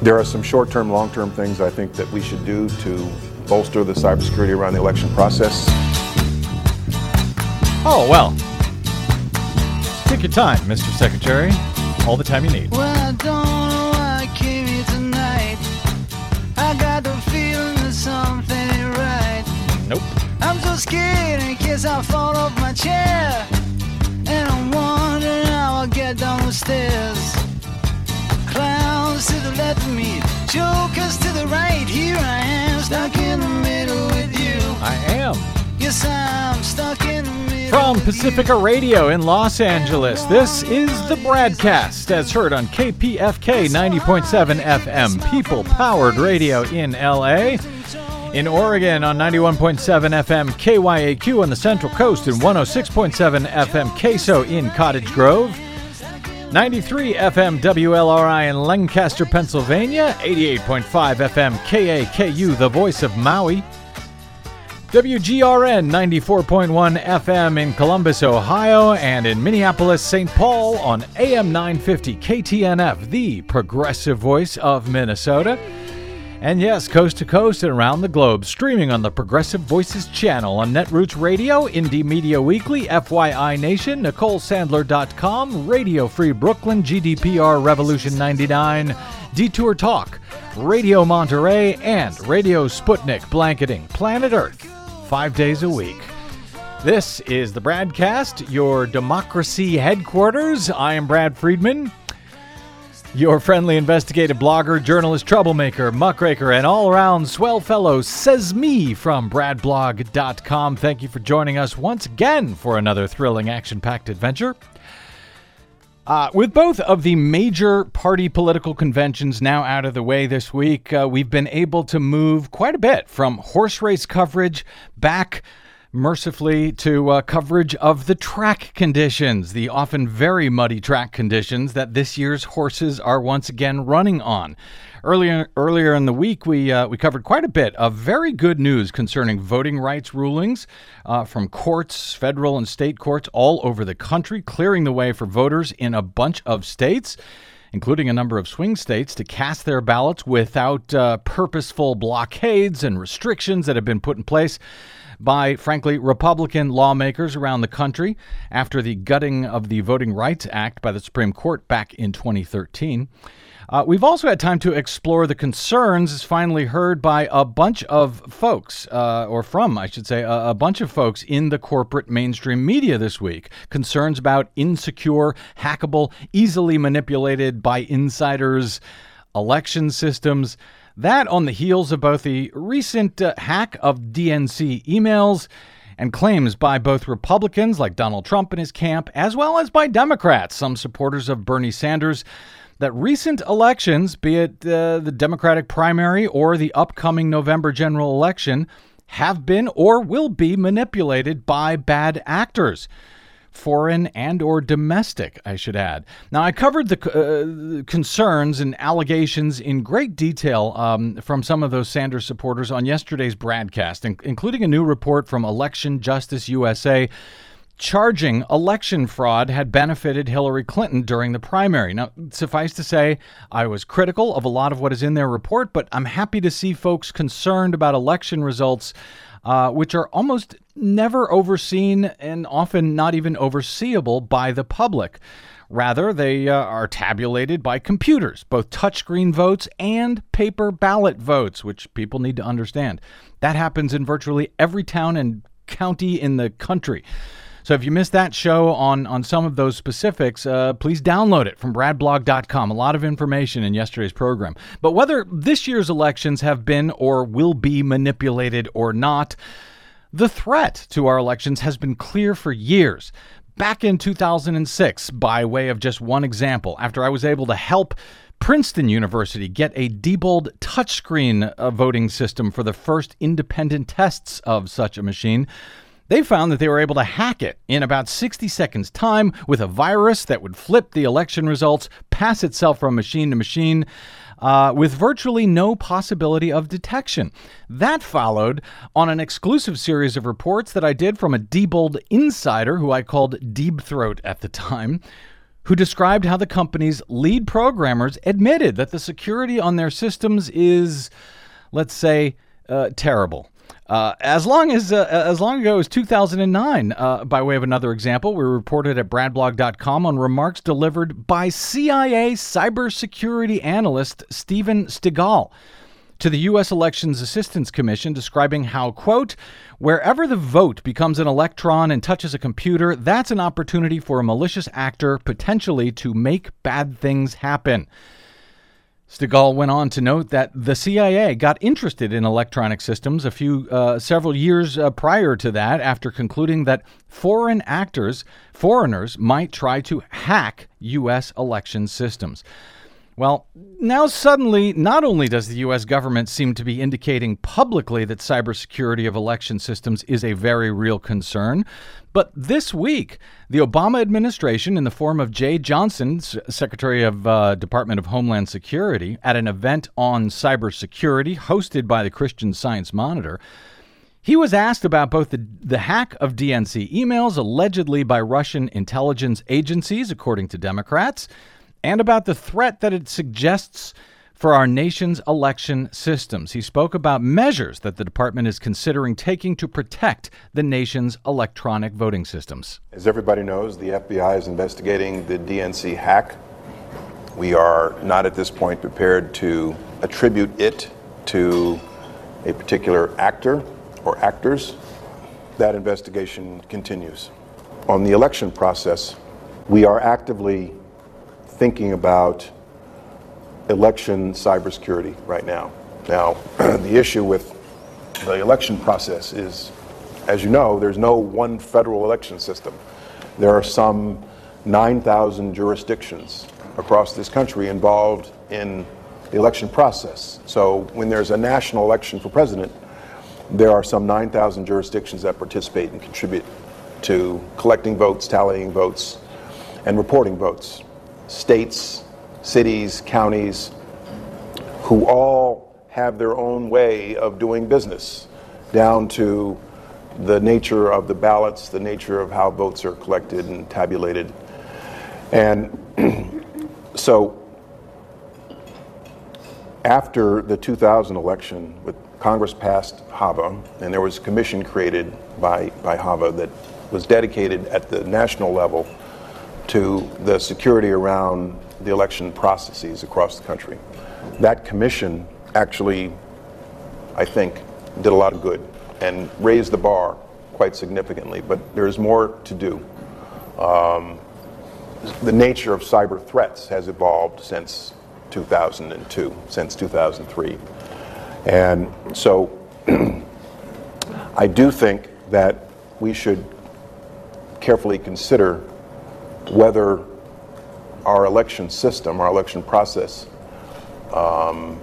There are some short term, long term things I think that we should do to bolster the cybersecurity around the election process. Oh, well. Take your time, Mr. Secretary. All the time you need. Well, I don't know why I came here tonight. I got the feeling that something ain't right. Nope. I'm so scared in case I fall off my chair. And I'm wondering how I'll get down the stairs. Clowns to the left jokers to the right. Here I am, stuck in the middle with you. I am. Yes, I'm stuck in the middle. From Pacifica. Radio in Los Angeles, this is the BradCast as heard on KPFK 90.7 FM, People Powered Radio in LA. In Oregon on 91.7 FM KYAQ on the Central Coast and 106.7 FM Queso in Cottage Grove. 93 FM WLRI in Lancaster, Pennsylvania. 88.5 FM KAKU, the voice of Maui. WGRN 94.1 FM in Columbus, Ohio, and in Minneapolis, St. Paul on AM 950 KTNF, the progressive voice of Minnesota. And yes, coast to coast and around the globe, streaming on the Progressive Voices channel on Netroots Radio, Indie Media Weekly, FYI Nation, NicoleSandler.com, Radio Free Brooklyn, GDPR Revolution 99, Detour Talk, Radio Monterey, and Radio Sputnik, blanketing planet Earth five days a week. This is the Bradcast, your democracy headquarters. I am Brad Friedman. Your friendly investigative blogger, journalist, troublemaker, muckraker, and all around swell fellow says me from bradblog.com. Thank you for joining us once again for another thrilling action packed adventure. Uh, with both of the major party political conventions now out of the way this week, uh, we've been able to move quite a bit from horse race coverage back mercifully to uh, coverage of the track conditions, the often very muddy track conditions that this year's horses are once again running on. Earlier, earlier in the week, we uh, we covered quite a bit of very good news concerning voting rights rulings uh, from courts, federal and state courts all over the country, clearing the way for voters in a bunch of states including a number of swing states, to cast their ballots without uh, purposeful blockades and restrictions that have been put in place by, frankly, Republican lawmakers around the country after the gutting of the Voting Rights Act by the Supreme Court back in 2013. Uh, we've also had time to explore the concerns, as finally heard by a bunch of folks, uh, or from, I should say, a, a bunch of folks in the corporate mainstream media this week. Concerns about insecure, hackable, easily manipulated by insiders election systems. That on the heels of both the recent uh, hack of DNC emails and claims by both Republicans like Donald Trump and his camp, as well as by Democrats, some supporters of Bernie Sanders, that recent elections, be it uh, the Democratic primary or the upcoming November general election, have been or will be manipulated by bad actors foreign and or domestic i should add now i covered the uh, concerns and allegations in great detail um, from some of those sanders supporters on yesterday's broadcast in- including a new report from election justice usa charging election fraud had benefited Hillary Clinton during the primary. Now, suffice to say, I was critical of a lot of what is in their report, but I'm happy to see folks concerned about election results, uh, which are almost never overseen and often not even overseeable by the public. Rather, they uh, are tabulated by computers, both touchscreen votes and paper ballot votes, which people need to understand. That happens in virtually every town and county in the country. So if you missed that show on on some of those specifics, uh, please download it from bradblog.com. A lot of information in yesterday's program. But whether this year's elections have been or will be manipulated or not, the threat to our elections has been clear for years. Back in 2006, by way of just one example, after I was able to help Princeton University get a Diebold touchscreen uh, voting system for the first independent tests of such a machine, they found that they were able to hack it in about 60 seconds' time with a virus that would flip the election results, pass itself from machine to machine. Uh, with virtually no possibility of detection. That followed on an exclusive series of reports that I did from a Diebold insider who I called Deep Throat at the time, who described how the company's lead programmers admitted that the security on their systems is, let's say, uh, terrible. Uh, as long as uh, as long ago as 2009, uh, by way of another example, we reported at bradblog.com on remarks delivered by CIA cybersecurity analyst Stephen Stigall to the U.S. Elections Assistance Commission, describing how, quote, wherever the vote becomes an electron and touches a computer, that's an opportunity for a malicious actor potentially to make bad things happen. Stigall went on to note that the CIA got interested in electronic systems a few, uh, several years uh, prior to that, after concluding that foreign actors, foreigners, might try to hack U.S. election systems. Well, now suddenly, not only does the U.S. government seem to be indicating publicly that cybersecurity of election systems is a very real concern, but this week, the Obama administration, in the form of Jeh Johnson, Secretary of uh, Department of Homeland Security, at an event on cybersecurity hosted by the Christian Science Monitor, he was asked about both the, the hack of DNC emails allegedly by Russian intelligence agencies, according to Democrats and about the threat that it suggests for our nation's election systems. He spoke about measures that the department is considering taking to protect the nation's electronic voting systems. As everybody knows, the FBI is investigating the DNC hack. We are not at this point prepared to attribute it to a particular actor or actors. That investigation continues. On the election process, we are actively thinking about election cybersecurity right now. Now, the issue with the election process is, as you know, there's no one federal election system. There are some 9,000 jurisdictions across this country involved in the election process. So when there's a national election for president, there are some 9,000 jurisdictions that participate and contribute to collecting votes, tallying votes, and reporting votes states, cities, counties, who all have their own way of doing business, down to the nature of the ballots, the nature of how votes are collected and tabulated. And so, after the 2000 election, with Congress passed HAVA, and there was a commission created by, by HAVA that was dedicated at the national level to the security around the election processes across the country. That commission actually, I think, did a lot of good and raised the bar quite significantly, but there's more to do. Um, the nature of cyber threats has evolved since 2002, since 2003. And so I do think that we should carefully consider whether our election system, our election process, um,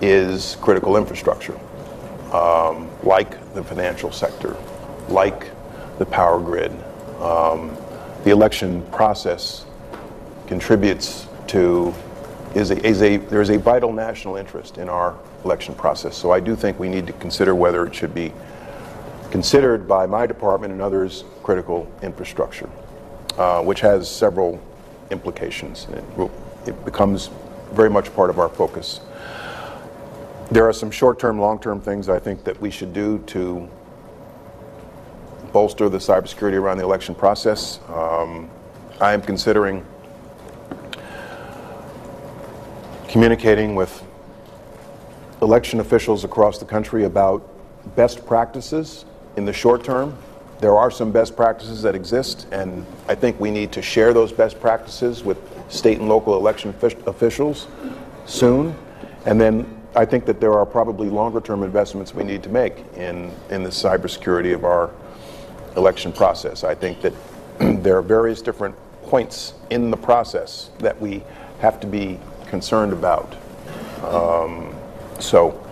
is critical infrastructure, um, like the financial sector, like the power grid. Um, the election process contributes to is a, is a there is a vital national interest in our election process. So I do think we need to consider whether it should be considered by my department and others critical infrastructure. Uh, which has several implications. It, will, it becomes very much part of our focus. There are some short term, long term things I think that we should do to bolster the cybersecurity around the election process. Um, I am considering communicating with election officials across the country about best practices in the short term there are some best practices that exist, and I think we need to share those best practices with state and local election officials soon. And then I think that there are probably longer term investments we need to make in, in the cybersecurity of our election process. I think that there are various different points in the process that we have to be concerned about. Um, so,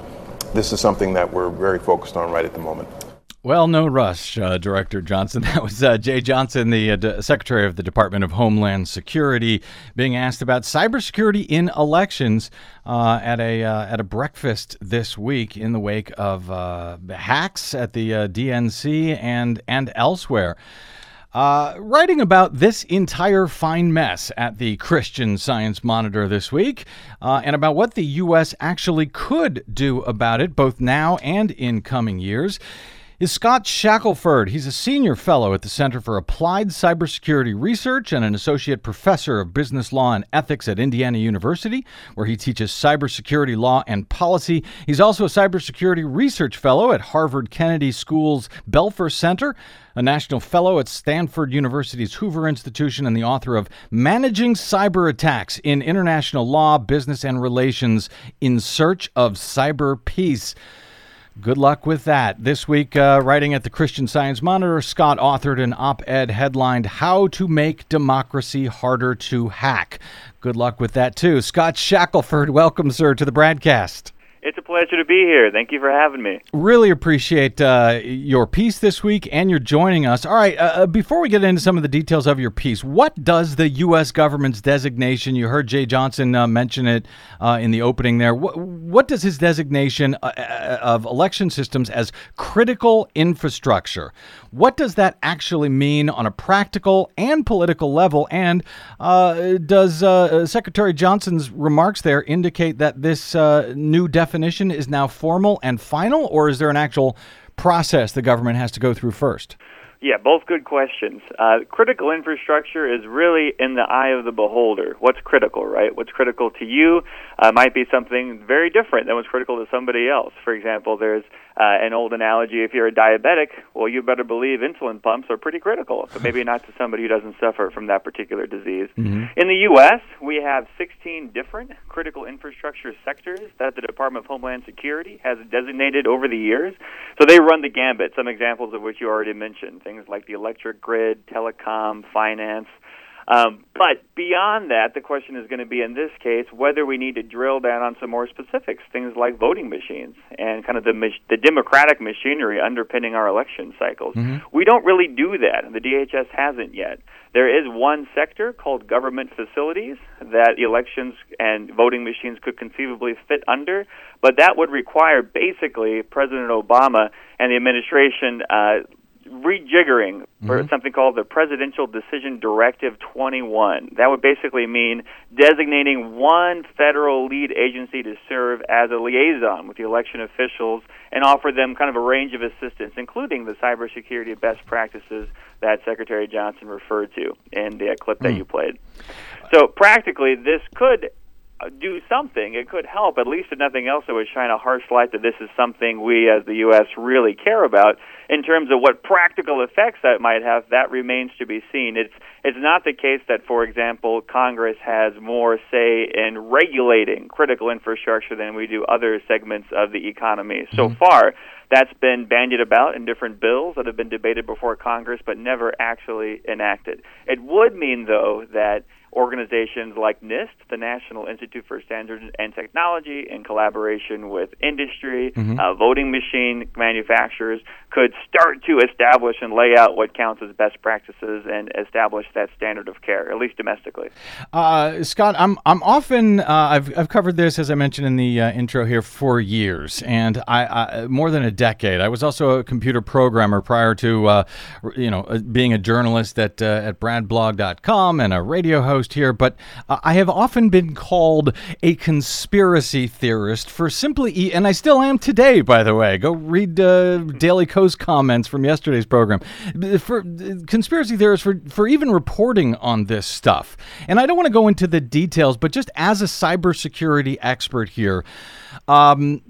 this is something that we're very focused on right at the moment. Well, no rush, uh, Director Johnson. That was uh, Jeh Johnson, the uh, D- Secretary of the Department of Homeland Security, being asked about cybersecurity in elections uh, at a uh, at a breakfast this week in the wake of uh, hacks at the DNC and and elsewhere. Uh, writing about this entire fine mess at the Christian Science Monitor this week, uh, and about what the U.S. actually could do about it, both now and in coming years is Scott Shackelford. He's a senior fellow at the Center for Applied Cybersecurity Research and an associate professor of business law and ethics at Indiana University, where he teaches cybersecurity law and policy. He's also a cybersecurity research fellow at Harvard Kennedy School's Belfer Center, a national fellow at Stanford University's Hoover Institution, and the author of Managing Cyber Attacks in International Law, Business, and Relations in Search of Cyber Peace. Good luck with that. This week, uh, writing at the Christian Science Monitor, Scott authored an op ed headlined How to Make Democracy Harder to Hack. Good luck with that, too. Scott Shackelford, welcome, sir, to the BradCast. It's a pleasure to be here. Thank you for having me. Really appreciate uh, your piece this week and your joining us. All right, uh, uh, before we get into some of the details of your piece, what does the U.S. government's designation, you heard Jeh Johnson uh, mention it uh, in the opening there, what, what does his designation uh, of election systems as critical infrastructure, what does that actually mean on a practical and political level? And does Secretary Johnson's remarks there indicate that this new definition is now formal and final, or is there an actual process the government has to go through first? Yeah, both good questions. Uh, critical infrastructure is really in the eye of the beholder. What's critical, right? What's critical to you uh, might be something very different than what's critical to somebody else. For example, there's uh, an old analogy if you're a diabetic, well, you better believe insulin pumps are pretty critical, but maybe not to somebody who doesn't suffer from that particular disease. Mm-hmm. In the U.S., we have 16 different critical infrastructure sectors that the Department of Homeland Security has designated over the years. So they run the gambit, some examples of which you already mentioned things like the electric grid, telecom, finance. Um, but beyond that, the question is going to be in this case whether we need to drill down on some more specifics, things like voting machines and kind of the the democratic machinery underpinning our election cycles. Mm-hmm. We don't really do that, and the DHS hasn't yet. There is one sector called government facilities that elections and voting machines could conceivably fit under, but that would require basically President Obama and the administration uh, rejiggering for mm-hmm. something called the Presidential Decision Directive 21. That would basically mean designating one federal lead agency to serve as a liaison with the election officials and offer them kind of a range of assistance, including the cybersecurity best practices that Secretary Johnson referred to in the clip that mm. you played. So practically, this could uh, do something. It could help, at least if nothing else, it would shine a harsh light that this is something we as the U.S. really care about. In terms of what practical effects that might have, that remains to be seen. It's it's not the case that, for example, Congress has more say in regulating critical infrastructure than we do other segments of the economy. So mm-hmm. far, that's been bandied about in different bills that have been debated before Congress, but never actually enacted. It would mean, though, that organizations like NIST, the National Institute for Standards and Technology, in collaboration with industry, mm-hmm. uh, voting machine manufacturers, could start to establish and lay out what counts as best practices and establish that standard of care, at least domestically. Uh, Scott, I'm I'm often uh, I've I've covered this as I mentioned in the uh, intro here for years, and I, I, more than a decade. I was also a computer programmer prior to uh, you know uh, being a journalist at at BradBlog.com and a radio host here, but uh, I have often been called a conspiracy theorist for simply, and I still am today, by the way. Go read uh, Daily Kos comments from yesterday's program. For conspiracy theorists for, for even reporting on this stuff. And I don't want to go into the details, but just as a cybersecurity expert here, um,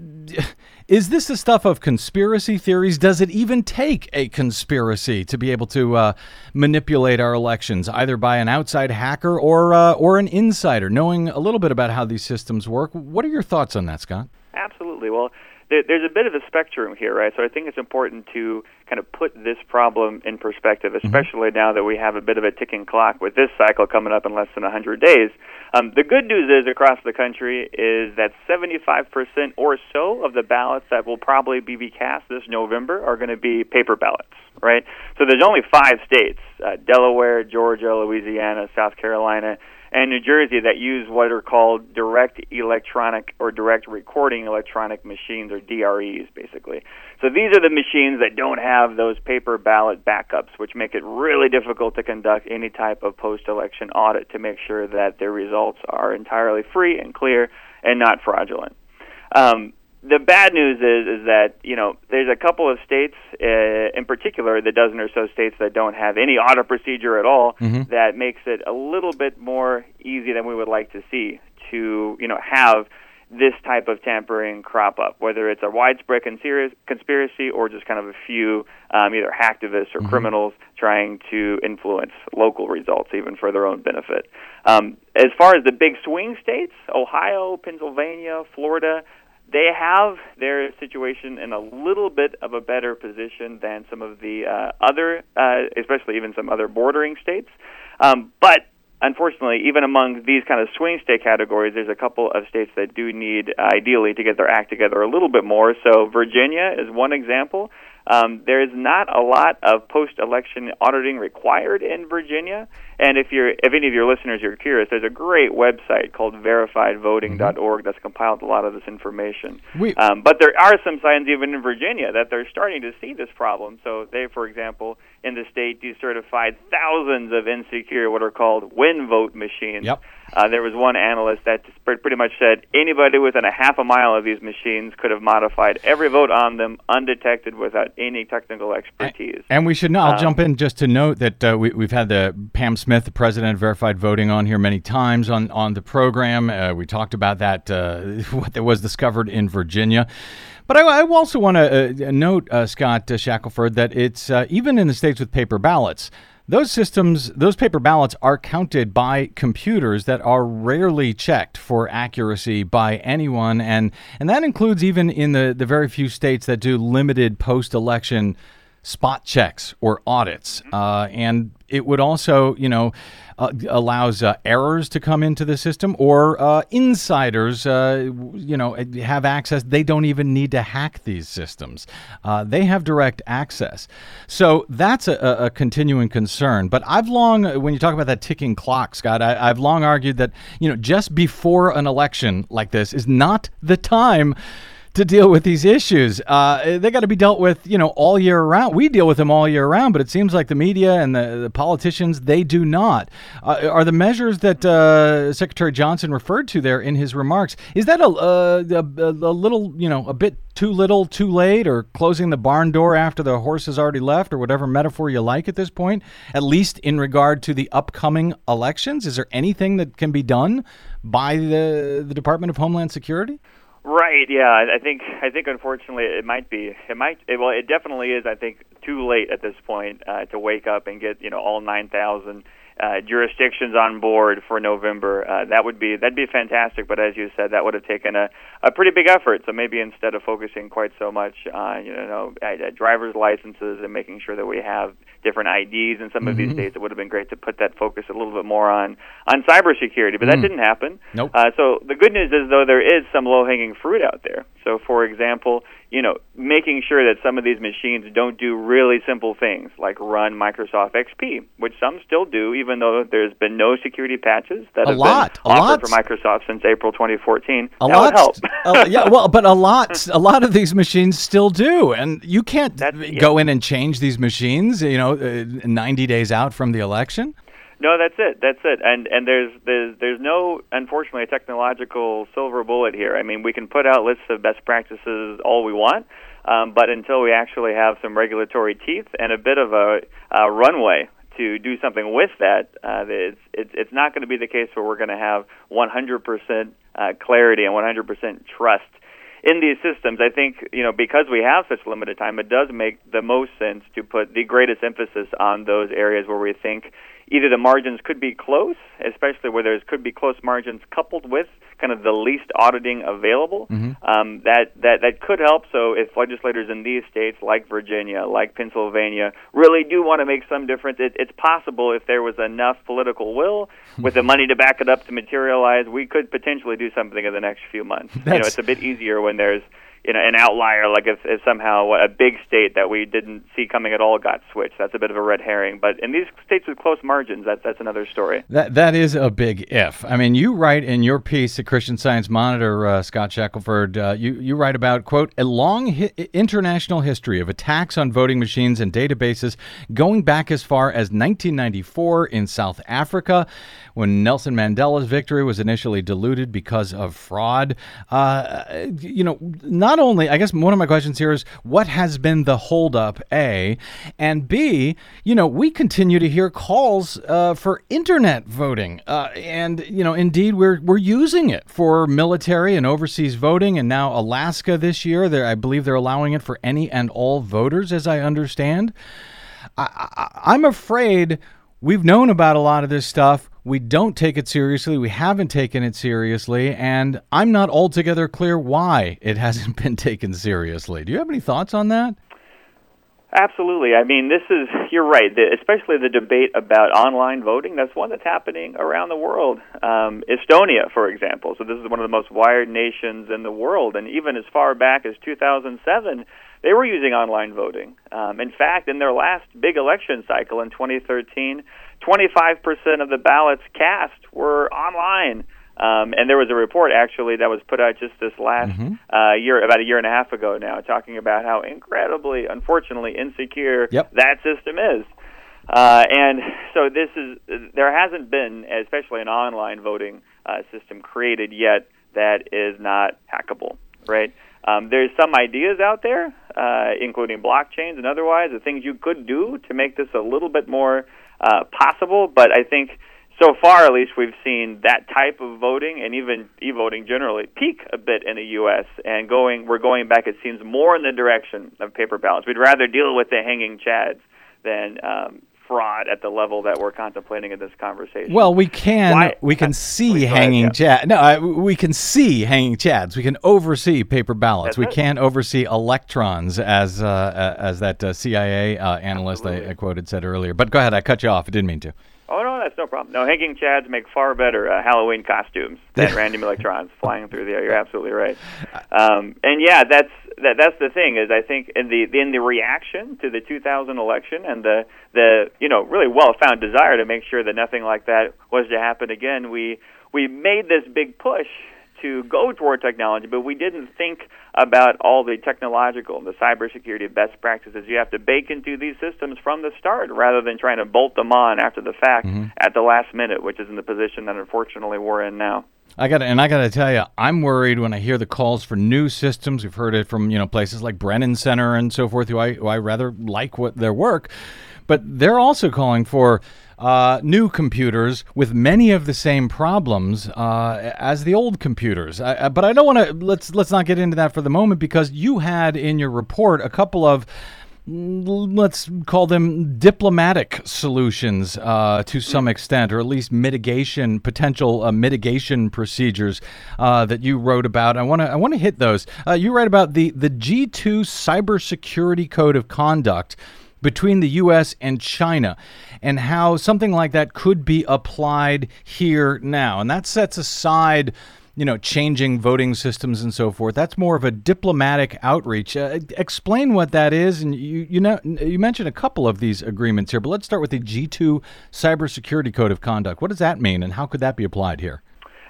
is this the stuff of conspiracy theories? Does it even take a conspiracy to be able to uh, manipulate our elections, either by an outside hacker or uh, or an insider, knowing a little bit about how these systems work? What are your thoughts on that, Scott? Absolutely. Well, there's a bit of a spectrum here, right? So I think it's important to kind of put this problem in perspective, mm-hmm. especially mm-hmm. now that we have a bit of a ticking clock with this cycle coming up in less than 100 days. Um, the good news is across the country is that 75% or so of the ballots that will probably be cast this November are going to be paper ballots, right? So there's only five states: uh, Delaware, Georgia, Louisiana, South Carolina and New Jersey that use what are called direct electronic or direct recording electronic machines, or DREs, basically. So these are the machines that don't have those paper ballot backups, which make it really difficult to conduct any type of post election audit to make sure that their results are entirely free and clear and not fraudulent. Um, the bad news is is that you know there's a couple of states, uh, in particular, the dozen or so states that don't have any audit procedure at all. Mhm. That makes it a little bit more easy than we would like to see to you know have this type of tampering crop up, whether it's a widespread conspiracy or just kind of a few um, either hacktivists or criminals trying to influence local results even for their own benefit. Um, as far as the big swing states, Ohio, Pennsylvania, Florida, they have their situation in a little bit of a better position than some of the uh, other, uh, especially even some other bordering states. Um, but unfortunately, even among these kind of swing state categories, there's a couple of states that do need, ideally, to get their act together a little bit more. So Virginia is one example. Um, there is not a lot of post-election auditing required in Virginia, and if you're, if any of your listeners are curious, there's a great website called VerifiedVoting.org that's compiled a lot of this information. We- Um, but there are some signs, even in Virginia, that they're starting to see this problem. So they, for example, in the state, decertified thousands of insecure, what are called WinVote machines. Yep. Uh, there was one analyst that pretty much said anybody within a half a mile of these machines could have modified every vote on them undetected without any technical expertise. And we should know. I'll Um, jump in just to note that uh, we, we've had the Pam Smith, the president of Verified Voting, on here many times on on the program. Uh, we talked about that uh, what that was discovered in Virginia. But I, I also want to uh, note, uh, Scott uh, Shackelford, that it's uh, even in the states with paper ballots. Those systems, those paper ballots are counted by computers that are rarely checked for accuracy by anyone, and and that includes even in the the very few states that do limited post-election spot checks or audits. Uh, and it would also, you know, uh, allows uh, errors to come into the system or uh, insiders, uh, you know, have access. They don't even need to hack these systems. Uh, they have direct access. So that's a, a a continuing concern. But I've long, when you talk about that ticking clock, Scott, I, I've long argued that, you know, just before an election like this is not the time to deal with these issues. Uh, they got to be dealt with, you know, all year round. We deal with them all year round, but it seems like the media and the, the politicians they do not. Uh, are the measures that uh, Secretary Johnson referred to there in his remarks is that a, uh, a, a, a little, you know, a bit too little, too late, or closing the barn door after the horse has already left, or whatever metaphor you like at this point? At least in regard to the upcoming elections, is there anything that can be done by the the Department of Homeland Security? Right. Yeah. I think. I think. Unfortunately, it might be. It might. It, well, it definitely is. I think too late at this point uh, to wake up and get you know all nine thousand uh, jurisdictions on board for November. Uh, that would be that'd be fantastic. But as you said, that would have taken a, a pretty big effort. So maybe instead of focusing quite so much on you know uh, driver's licenses and making sure that we have different IDs in some of these states, it would have been great to put that focus a little bit more on on cybersecurity. But that didn't happen. Nope. Uh, so the good news is though there is some low hanging fruit out there. So for example, you know, making sure that some of these machines don't do really simple things like run Microsoft XP, which some still do, even though there's been no security patches that A have lot, been a offered lot. for Microsoft since April 2014. A that lot, uh, yeah, well, but a lot, a lot of these machines still do, and you can't That's- yeah. go in and change these machines. You know, uh, ninety days out from the election. No, that's it. That's it. And and there's there's there's no unfortunately a technological silver bullet here. I mean, we can put out lists of best practices all we want, um, but until we actually have some regulatory teeth and a bit of a, runway to do something with that, uh, it's it's it's not going to be the case where we're going to have 100% uh, clarity and 100% trust in these systems, I think you know because we have such limited time, it does make the most sense to put the greatest emphasis on those areas where we think either the margins could be close, especially where there could be close margins coupled with kind of the least auditing available. Um, that that that could help. So if legislators in these states, like Virginia, like Pennsylvania, really do want to make some difference, it, it's possible if there was enough political will with the money to back it up to materialize, we could potentially do something in the next few months. you know, it's a bit easier when there's you know an outlier, like if, if somehow a big state that we didn't see coming at all got switched. That's a bit of a red herring. But in these states with close margins, that that's another story. That that is a big if. I mean, you write in your piece at Christian Science Monitor, uh, Scott Shackelford. Uh, you you write about quote a long hi- international history of attacks on voting machines and databases going back as far as 1994 in South Africa, when Nelson Mandela's victory was initially diluted because of fraud. Uh, you know, not only I guess one of my questions here is what has been the holdup, a, and b. You know, we continue to hear calls uh, for internet voting, uh, and you know, indeed, we're we're using it for military and overseas voting, and now Alaska this year, I believe they're allowing it for any and all voters, as I understand. I, I, I'm afraid we've known about a lot of this stuff. We don't take it seriously. We haven't taken it seriously, and I'm not altogether clear why it hasn't been taken seriously. Do you have any thoughts on that? Absolutely. I mean, this is, you're right, the, especially the debate about online voting. That's one that's happening around the world. Um, Estonia, for example. So, this is one of the most wired nations in the world. And even as far back as 2007, they were using online voting. Um, in fact, in their last big election cycle in 2013, 25% of the ballots cast were online. Um, and there was a report actually that was put out just this last Mm-hmm. uh, year, about a year and a half ago now, talking about how incredibly, unfortunately, insecure Yep. that system is. Uh, and so this is there hasn't been, especially an online voting uh, system created yet that is not hackable, right? Um, there's some ideas out there, uh, including blockchains and otherwise, the things you could do to make this a little bit more uh, possible. But I think so far, at least, we've seen that type of voting and even e-voting generally peak a bit in the U.S. and going. We're going back. It seems more in the direction of paper ballots. We'd rather deal with the hanging chads than um, fraud at the level that we're contemplating in this conversation. Well, we can Why- we can see hanging yeah. chad. No, I, we can see hanging chads. We can oversee paper ballots. That's we it. can't oversee electrons, as uh, uh, as that uh, CIA uh, analyst I, I quoted said earlier. But go ahead. I cut you off. I didn't mean to. Oh no, that's no problem. No, hanging chads make far better uh, Halloween costumes than random electrons flying through the air. You're absolutely right. Um, and yeah, that's that, that's the thing is I think in the in the reaction to the 2000 election and the the you know really well found desire to make sure that nothing like that was to happen again, we we made this big push to go toward technology, but we didn't think about all the technological and the cybersecurity best practices you have to bake into these systems from the start rather than trying to bolt them on after the fact mm-hmm. at the last minute, which is in the position that unfortunately we're in now. I got and I got to tell you, I'm worried when I hear the calls for new systems. We've heard it from you know places like Brennan Center and so forth, who I who I rather like what their work, but they're also calling for uh, new computers with many of the same problems uh, as the old computers. I, I, but I don't want to let's let's not get into that for the moment because you had in your report a couple of let's call them diplomatic solutions uh, to some extent, or at least mitigation, potential uh, mitigation procedures uh, that you wrote about. I want to I want to hit those. Uh, you write about the the G two cybersecurity code of conduct between the U.S. and China, and how something like that could be applied here now, and that sets aside you know, changing voting systems and so forth. That's more of a diplomatic outreach. Uh, explain what that is, and you you know you mentioned a couple of these agreements here, but let's start with the G2 Cybersecurity Code of Conduct. What does that mean, and how could that be applied here?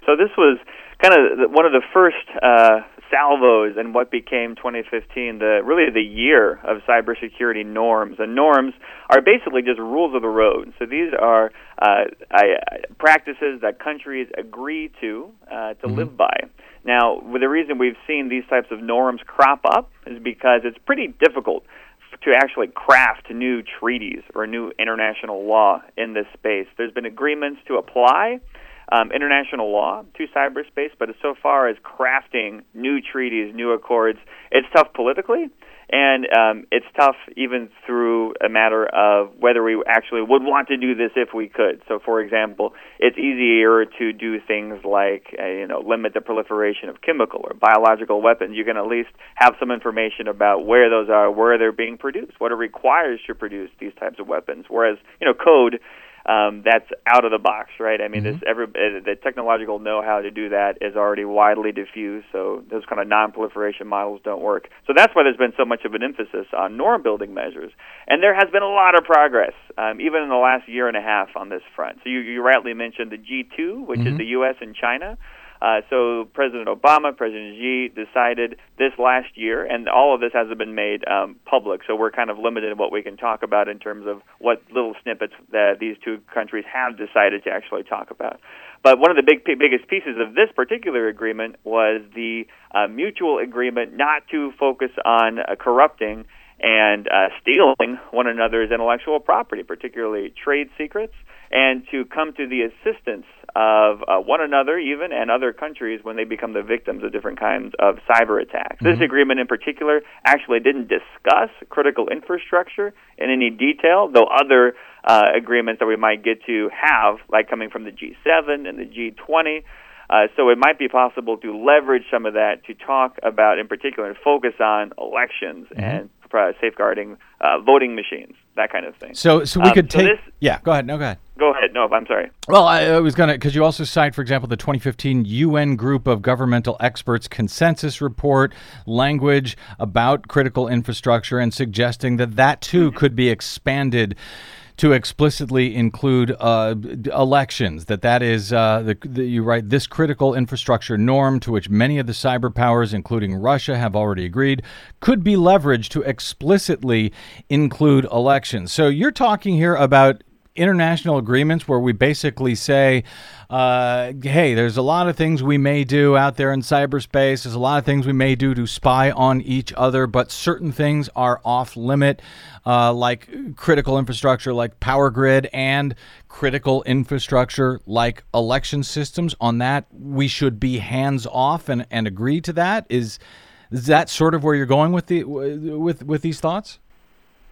So this was kind of one of the first uh, salvos in what became 2015, the really the year of cybersecurity norms. And norms are basically just rules of the road. So these are uh, I, practices that countries agree to uh, to live by. Now, the reason we've seen these types of norms crop up is because it's pretty difficult to actually craft new treaties or new international law in this space. There's been agreements to apply um, international law to cyberspace, but so far as crafting new treaties, new accords, it's tough politically, and um, it's tough even through a matter of whether we actually would want to do this if we could. So, for example, it's easier to do things like uh, you know limit the proliferation of chemical or biological weapons. You can at least have some information about where those are, where they're being produced, what it requires to produce these types of weapons. Whereas you know code um, that's out of the box, right? I mean, Mm-hmm. this every uh, the technological know-how to do that is already widely diffused, so those kind of non-proliferation models don't work. So that's why there's been so much of an emphasis on norm-building measures, and there has been a lot of progress, um, even in the last year and a half on this front. So you, you rightly mentioned the G2, which is the U.S. and China. Uh, so President Obama, President Xi decided this last year, and all of this hasn't been made um, public. So we're kind of limited in what we can talk about in terms of what little snippets that these two countries have decided to actually talk about. But one of the big, biggest pieces of this particular agreement was the uh, mutual agreement not to focus on uh, corrupting and uh, stealing one another's intellectual property, particularly trade secrets, and to come to the assistance of uh, one another, even and other countries, when they become the victims of different kinds of cyber attacks. This agreement, in particular, actually didn't discuss critical infrastructure in any detail, though other uh, agreements that we might get to have, like coming from the G7 and the G20. Uh, so it might be possible to leverage some of that to talk about, in particular, and focus on elections and uh, safeguarding uh, voting machines, that kind of thing. So, so we Um, could so take. this- yeah, go ahead. No, go ahead. Go ahead. No, I'm sorry. Well, I, I was going to, because you also cite, for example, the 2015 UN Group of Governmental Experts consensus report, language about critical infrastructure, and suggesting that that too could be expanded to explicitly include uh, elections. That that is, uh, the, the, you write, this critical infrastructure norm to which many of the cyber powers, including Russia, have already agreed, could be leveraged to explicitly include elections. So you're talking here about international agreements where we basically say, uh, hey, there's a lot of things we may do out there in cyberspace. There's a lot of things we may do to spy on each other, but certain things are off limit, uh, like critical infrastructure, like power grid, and critical infrastructure, like election systems. On that, we should be hands off and, and agree to that. Is, is that sort of where you're going with the with with these thoughts?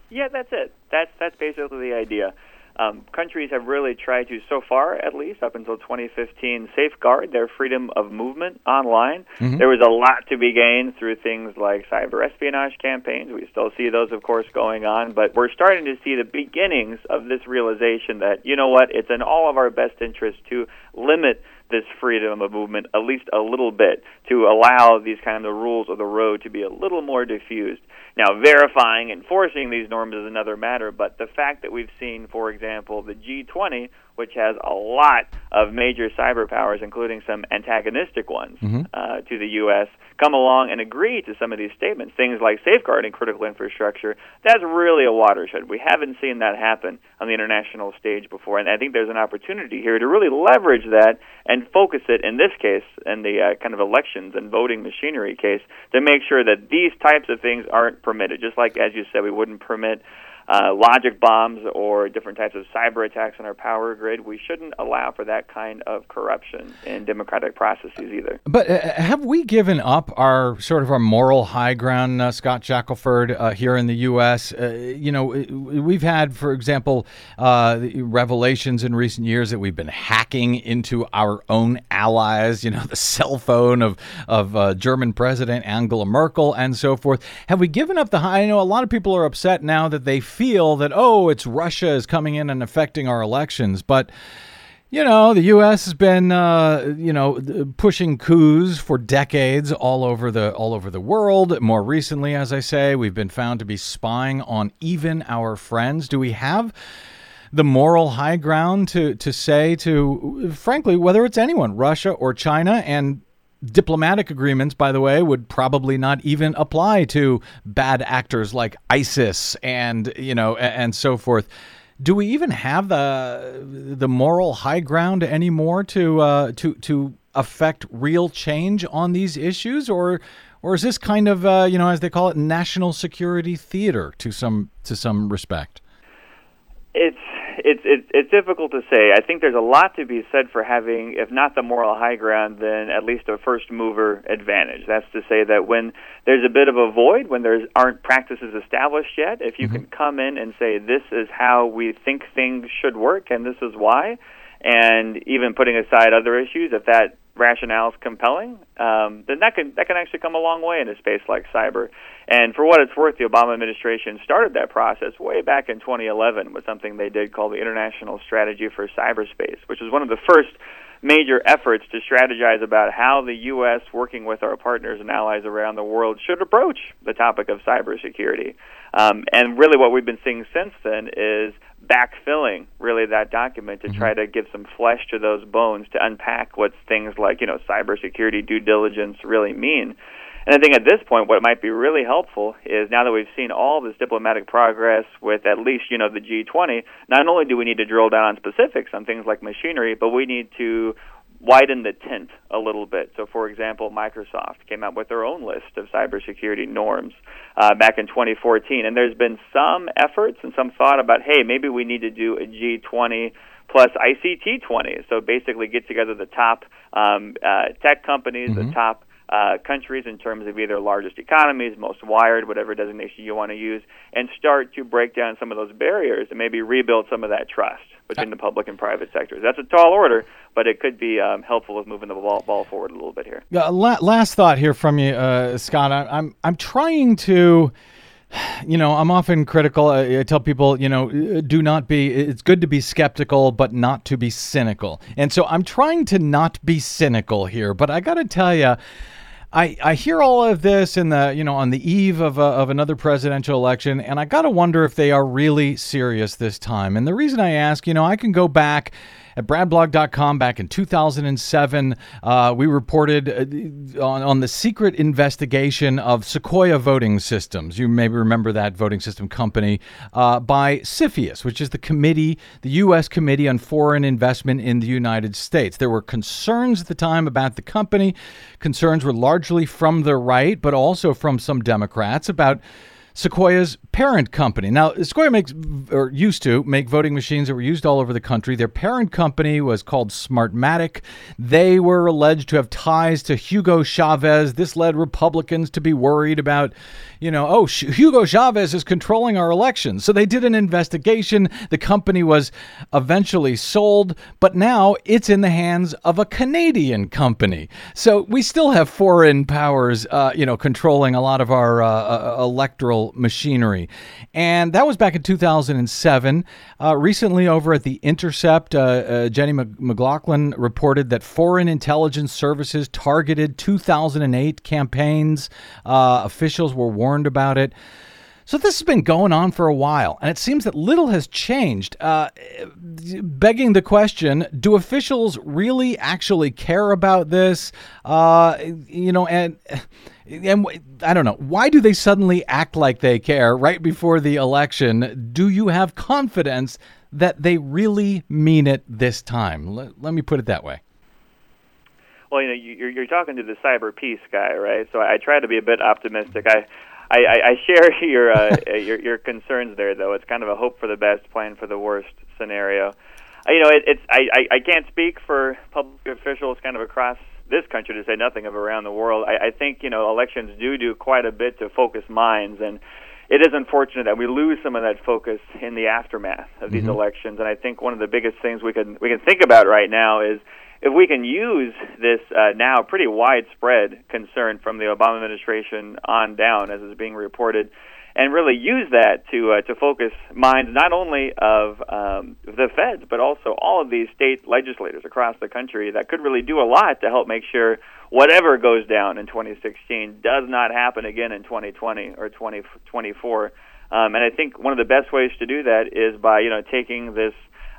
Yeah, that's it. That's that's basically the idea. Um, countries have really tried to, so far at least, up until 2015, safeguard their freedom of movement online. There was a lot to be gained through things like cyber espionage campaigns. We still see those, of course, going on, but we're starting to see the beginnings of this realization that, you know what, it's in all of our best interest to limit this freedom of movement at least a little bit to allow these kind of rules of the road to be a little more diffused. Now, verifying and enforcing these norms is another matter, but the fact that we've seen, for example, the G20, which has a lot of major cyber powers, including some antagonistic ones uh, to the U.S., come along and agree to some of these statements, things like safeguarding critical infrastructure, that's really a watershed. We haven't seen that happen on the international stage before, and I think there's an opportunity here to really leverage that and focus it, in this case, in the uh, kind of elections and voting machinery case, to make sure that these types of things aren't permitted. Just like, as you said, we wouldn't permit uh, logic bombs or different types of cyber attacks on our power grid. We shouldn't allow for that kind of corruption in democratic processes either. But uh, have we given up our sort of our moral high ground, uh, Scott Shackelford, uh, here in the U.S.? Uh, you know, we've had, for example, uh, revelations in recent years that we've been hacking into our own allies. You know, the cell phone of of German President Angela Merkel and so forth. Have we given up the high? I know a lot of people are upset now that they feel that oh, it's Russia is coming in and affecting our elections, but you know, the U.S. has been, uh, you know, pushing coups for decades all over the all over the world. More recently, as I say, we've been found to be spying on even our friends. Do we have the moral high ground to to say to, frankly, whether it's anyone, Russia or China, and diplomatic agreements, by the way, would probably not even apply to bad actors like ISIS and you know and, so forth. Do we even have the the moral high ground anymore to uh, to to affect real change on these issues, or or is this kind of uh, you know as they call it national security theater to some to some respect? It's it's it's it's difficult to say. I think there's a lot to be said for having, if not the moral high ground, then at least a first mover advantage. That's to say that when there's a bit of a void, when there aren't practices established yet, if you can come in and say this is how we think things should work and this is why, and even putting aside other issues, if that rationale is compelling, um, then that can that can actually come a long way in a space like cyber. And for what it's worth, the Obama administration started that process way back in 2011 with something they did called the International Strategy for Cyberspace, which was one of the first major efforts to strategize about how the U.S., working with our partners and allies around the world, should approach the topic of cybersecurity. Um, and really, what we've been seeing since then is backfilling really that document to mm-hmm. try to give some flesh to those bones to unpack what things like you know cybersecurity due diligence really mean. And I think at this point, what might be really helpful is now that we've seen all this diplomatic progress with at least you know the G20, not only do we need to drill down on specifics on things like machinery, but we need to widen the tent a little bit. So, for example, Microsoft came out with their own list of cybersecurity norms uh, back in 2014, and there's been some efforts and some thought about, hey, maybe we need to do a G20 plus ICT 20. So basically, get together the top um, uh, tech companies, mm-hmm. the top uh, countries in terms of either largest economies, most wired, whatever designation you want to use, and start to break down some of those barriers and maybe rebuild some of that trust between the public and private sectors. That's a tall order, but it could be um, helpful with moving the ball, ball, forward a little bit here. Uh, la- last thought here from you, uh, Scott. I, I'm I'm trying to you know, I'm often critical. I, I, tell people, you know, do not be, it's good to be skeptical, but not to be cynical. And so I'm trying to not be cynical here, but I got to tell you, I, I hear all of this in the you know on the eve of, a, of another presidential election, and I gotta wonder if they are really serious this time. And the reason I ask, you know, I can go back at bradblog.com back in 2007. Uh, we reported uh, on, on the secret investigation of Sequoia Voting Systems. You may remember that voting system company uh, by CFIUS, which is the committee, the U.S. Committee on Foreign Investment in the United States. There were concerns at the time about the company. Concerns were largely from the right, but also from some Democrats about Sequoia's parent company. Now, Sequoia makes or used to make voting machines that were used all over the country. Their parent company was called Smartmatic. They were alleged to have ties to Hugo Chavez. This led Republicans to be worried about, you know, oh, Hugo Chavez is controlling our elections. So they did an investigation. The company was eventually sold, but now it's in the hands of a Canadian company. So we still have foreign powers, uh, you know, controlling a lot of our uh, uh electoral machinery. And that was back in 2007. Uh, recently, over at The Intercept, uh, uh, Jenna McLaughlin reported that foreign intelligence services targeted 2008 campaigns. Officials were warned about it. So this has been going on for a while, and it seems that little has changed. Uh, begging the question: Do officials really actually care about this? Uh, you know, and and I don't know why do they suddenly act like they care right before the election? Do you have confidence that they really mean it this time? Let, let me put it that way. Well, you know, you're, you're talking to the cyber peace guy, right? So I try to be a bit optimistic. I I, I share your, uh, your your concerns there, though. It's kind of a hope for the best, plan for the worst scenario. Uh, you know, it, it's I, I I can't speak for public officials kind of across this country to say nothing of around the world. I, I think you know elections do do quite a bit to focus minds, and it is unfortunate that we lose some of that focus in the aftermath of these mm-hmm. elections. And I think one of the biggest things we can we can think about right now is if we can use this uh, now pretty widespread concern from the Obama administration on down, as is being reported and really use that to uh, to focus minds not only of um, the feds but also all of these state legislators across the country that could really do a lot to help make sure whatever goes down in 2016 does not happen again in 2020 or 2024. Um, and I think one of the best ways to do that is by you know taking this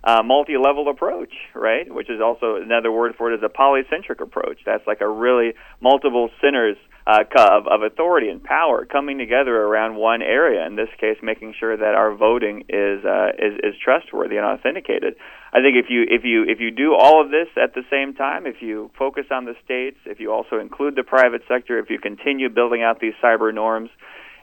uh, multi-level approach, right? Which is also another word for it is a polycentric approach. That's like a really multiple centers uh, of, of authority and power coming together around one area. In this case, making sure that our voting is uh, is, is trustworthy and authenticated. I think if you if you if you do all of this at the same time, if you focus on the states, if you also include the private sector, if you continue building out these cyber norms,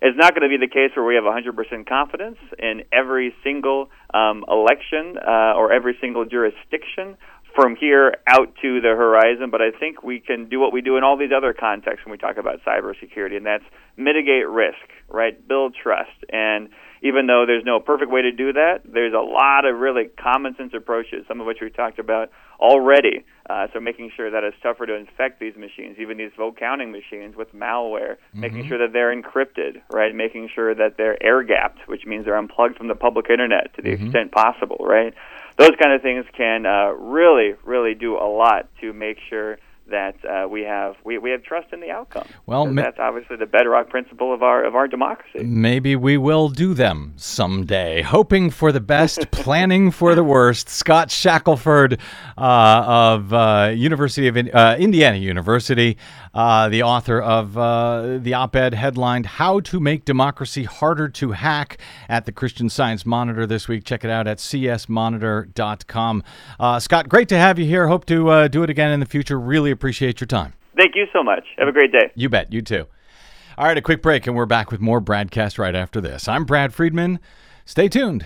it's not going to be the case where we have 100% confidence in every single um, election uh, or every single jurisdiction from here out to the horizon, but I think we can do what we do in all these other contexts when we talk about cybersecurity, and that's mitigate risk, right? Build trust. And even though there's no perfect way to do that, there's a lot of really common sense approaches, some of which we've talked about already. Uh, so making sure that it's tougher to infect these machines, even these vote counting machines with malware, making sure that they're encrypted, right? Making sure that they're air gapped, which means they're unplugged from the public internet to the extent possible, right? Those kind of things can uh, really, really do a lot to make sure that uh, we have we, we have trust in the outcome. Well, that's obviously the bedrock principle of our of our democracy. Maybe we will do them someday. Hoping for the best, planning for the worst. Scott Shackelford uh, of uh, University of uh, Indiana University, uh, the author of uh, the op-ed headlined "How to Make Democracy Harder to Hack" at the Christian Science Monitor this week. Check it out at csmonitor.com. Uh, Scott, great to have you here. Hope to uh, do it again in the future. Really appreciate your time. Thank you so much. Have a great day. You bet. You too. All right, a quick break, and we're back with more BradCast right after this. I'm Brad Friedman. Stay tuned.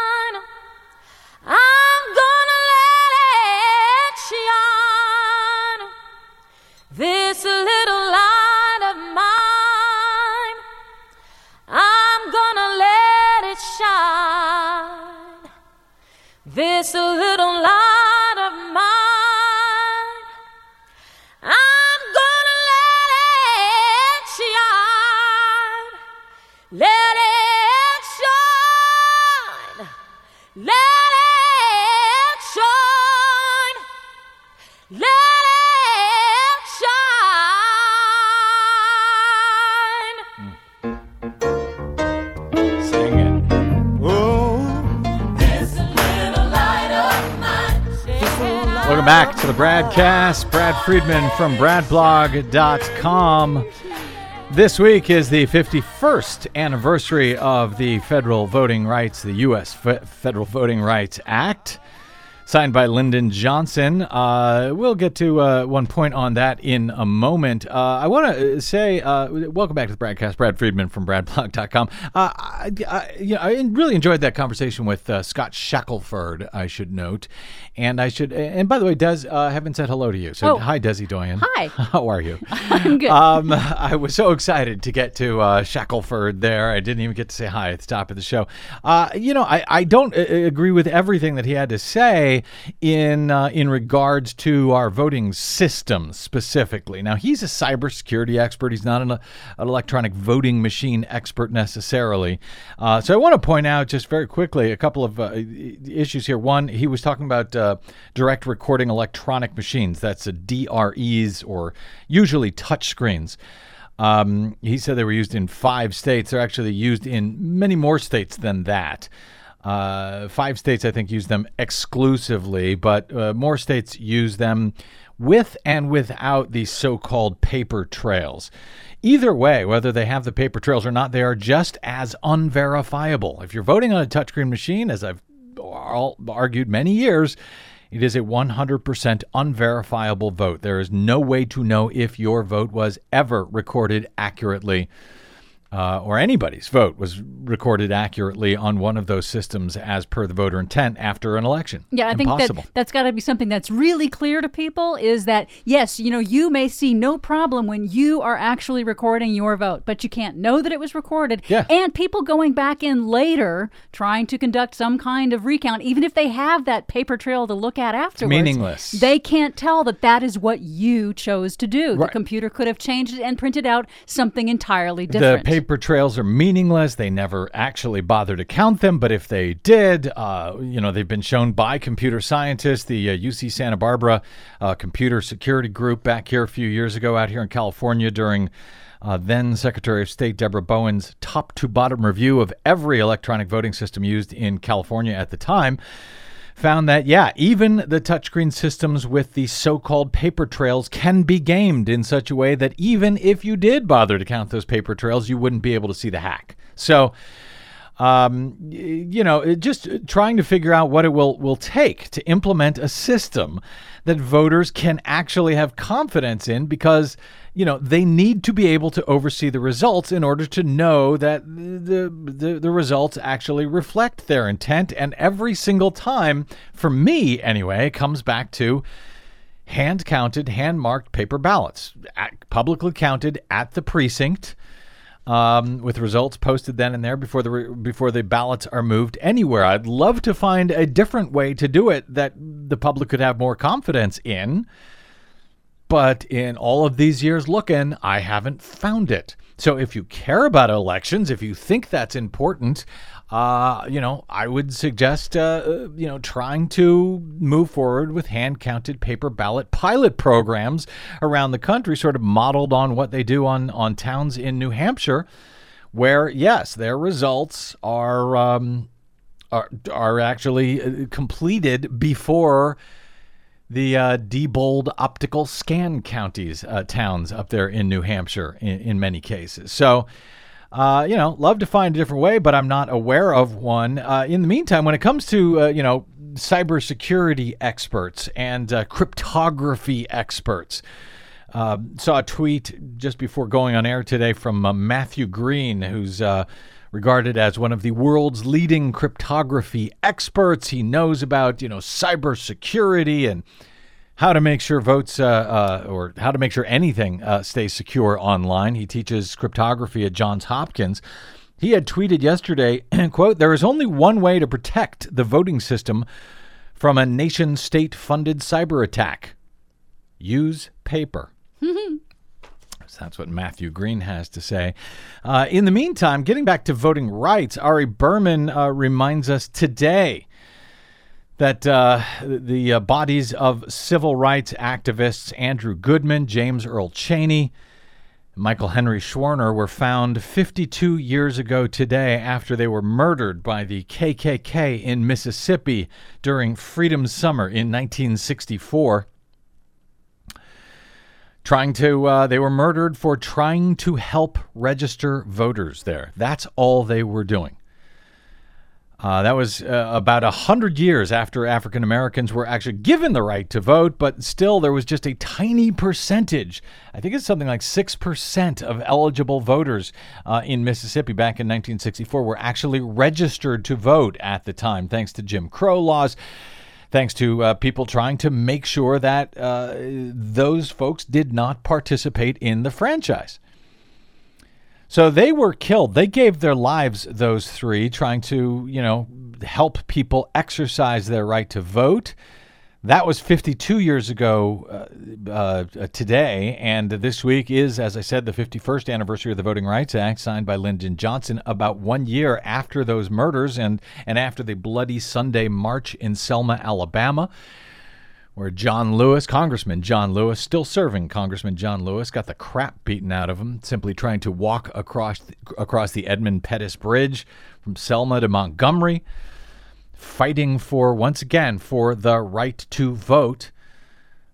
I'm gonna let it shine. This little light of mine, I'm gonna let it shine. This little light Welcome back to the Bradcast. Brad Friedman from BradBlog.com. This week is the 51st anniversary of the Federal Voting Rights, the U.S. Fe- Federal Voting Rights Act, signed by Lyndon Johnson. Uh, we'll get to uh, one point on that in a moment. Uh, I want to say, uh, welcome back to the BradCast, Brad Friedman from BradBlog.com. Uh, I, I, you know, I really enjoyed that conversation with uh, Scott Shackelford, I should note. And I should, and by the way, Des, uh, haven't said hello to you. So, Oh. hi, Desi Doyen. Hi. How are you? I'm good. Um, I was so excited to get to uh, Shackelford there. I didn't even get to say hi at the top of the show. Uh, you know, I, I don't uh, agree with everything that he had to say in uh, in regards to our voting system specifically. Now, he's a cybersecurity expert. He's not an, an electronic voting machine expert necessarily. Uh, so I want to point out just very quickly a couple of uh, issues here. One, he was talking about uh, direct recording electronic machines. That's a DREs or usually touch screens. Um, he said they were used in five states. They're actually used in many more states than that. Uh, five states, I think, use them exclusively, but uh, more states use them with and without these so called paper trails. Either way, whether they have the paper trails or not, they are just as unverifiable. If you're voting on a touchscreen machine, as I've argued many years, it is a 100% unverifiable vote. There is no way to know if your vote was ever recorded accurately uh, or anybody's vote was recorded accurately on one of those systems as per the voter intent after an election. Yeah, I Impossible. think that that's got to be something that's really clear to people is that yes, you know, you may see no problem when you are actually recording your vote, but you can't know that it was recorded. Yeah. And people going back in later trying to conduct some kind of recount, even if they have that paper trail to look at afterwards, meaningless. They can't tell that that is what you chose to do. The computer could have changed it and printed out something entirely different. Paper trails are meaningless. They never actually bother to count them, but if they did, uh, you know, they've been shown by computer scientists. The uh, UC Santa Barbara uh, Computer Security Group back here a few years ago out here in California during uh, then Secretary of State Debra Bowen's top to bottom review of every electronic voting system used in California at the time found that, yeah, even the touchscreen systems with the so called paper trails can be gamed in such a way that even if you did bother to count those paper trails, you wouldn't be able to see the hack. So, um, you know, just trying to figure out what it will will take to implement a system that voters can actually have confidence in because you know they need to be able to oversee the results in order to know that the the, the results actually reflect their intent and every single time for me anyway comes back to hand counted hand marked paper ballots at, publicly counted at the precinct um, with results posted then and there before the re- before the ballots are moved anywhere. I'd love to find a different way to do it that the public could have more confidence in. But in all of these years looking, I haven't found it. So if you care about elections, if you think that's important, uh, you know, I would suggest, uh, you know, trying to move forward with hand counted paper ballot pilot programs around the country, sort of modeled on what they do on, on towns in New Hampshire, where, yes, their results are, um, are, are actually uh, completed before the uh, Diebold optical scan counties uh, towns up there in New Hampshire in, in many cases. So, uh, you know, love to find a different way, but I'm not aware of one. Uh, in the meantime, when it comes to uh, you know cybersecurity experts and uh, cryptography experts. Uh, saw a tweet just before going on air today from uh, Matthew Green, who's regarded as one of the world's leading cryptography experts. He knows about you know cybersecurity and how to make sure votes uh, uh, or how to make sure anything uh, stays secure online. He teaches cryptography at Johns Hopkins. He had tweeted yesterday, quote, there is only one way to protect the voting system from a nation state funded cyber attack. Use paper. That's what Matthew Green has to say. Uh, in the meantime, getting back to voting rights, Ari Berman uh, reminds us today that uh, the uh, bodies of civil rights activists Andrew Goodman, James Earl Chaney, Michael Henry Schwerner were found 52 years ago today after they were murdered by the KKK in Mississippi during Freedom Summer in 1964 trying to uh, they were murdered for trying to help register voters there that's all they were doing uh, that was uh, about a hundred years after African Americans were actually given the right to vote, but still there was just a tiny percentage. I think it's something like six percent of eligible voters uh, in Mississippi back in 1964 were actually registered to vote at the time, thanks to Jim Crow laws thanks to uh, people trying to make sure that uh, those folks did not participate in the franchise. So they were killed. They gave their lives, those three, trying to, you know, help people exercise their right to vote. That was 52 years ago uh, uh, today, and this week is, as I said, the 51st anniversary of the Voting Rights Act, signed by Lyndon Johnson, about one year after those murders and and after the bloody Sunday march in Selma, Alabama, where John Lewis, Congressman John Lewis, still serving Congressman John Lewis, got the crap beaten out of him simply trying to walk across the, across the Edmund Pettus Bridge from Selma to Montgomery fighting for, once again, for the right to vote.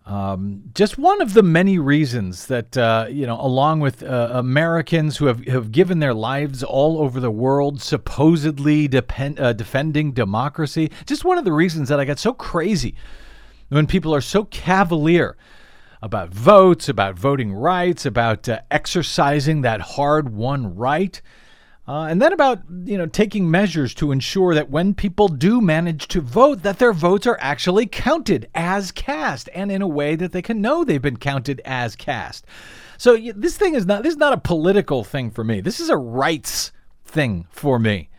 Um, just one of the many reasons that, uh, you know, along with uh, Americans who have, have given their lives all over the world, supposedly depend, uh, defending democracy, just one of the reasons that I get so crazy when people are so cavalier about votes, about voting rights, about uh, exercising that hard won right. Uh, and then about you know taking measures to ensure that when people do manage to vote, that their votes are actually counted as cast, and in a way that they can know they've been counted as cast. So this thing is not this is not a political thing for me. This is a rights thing for me.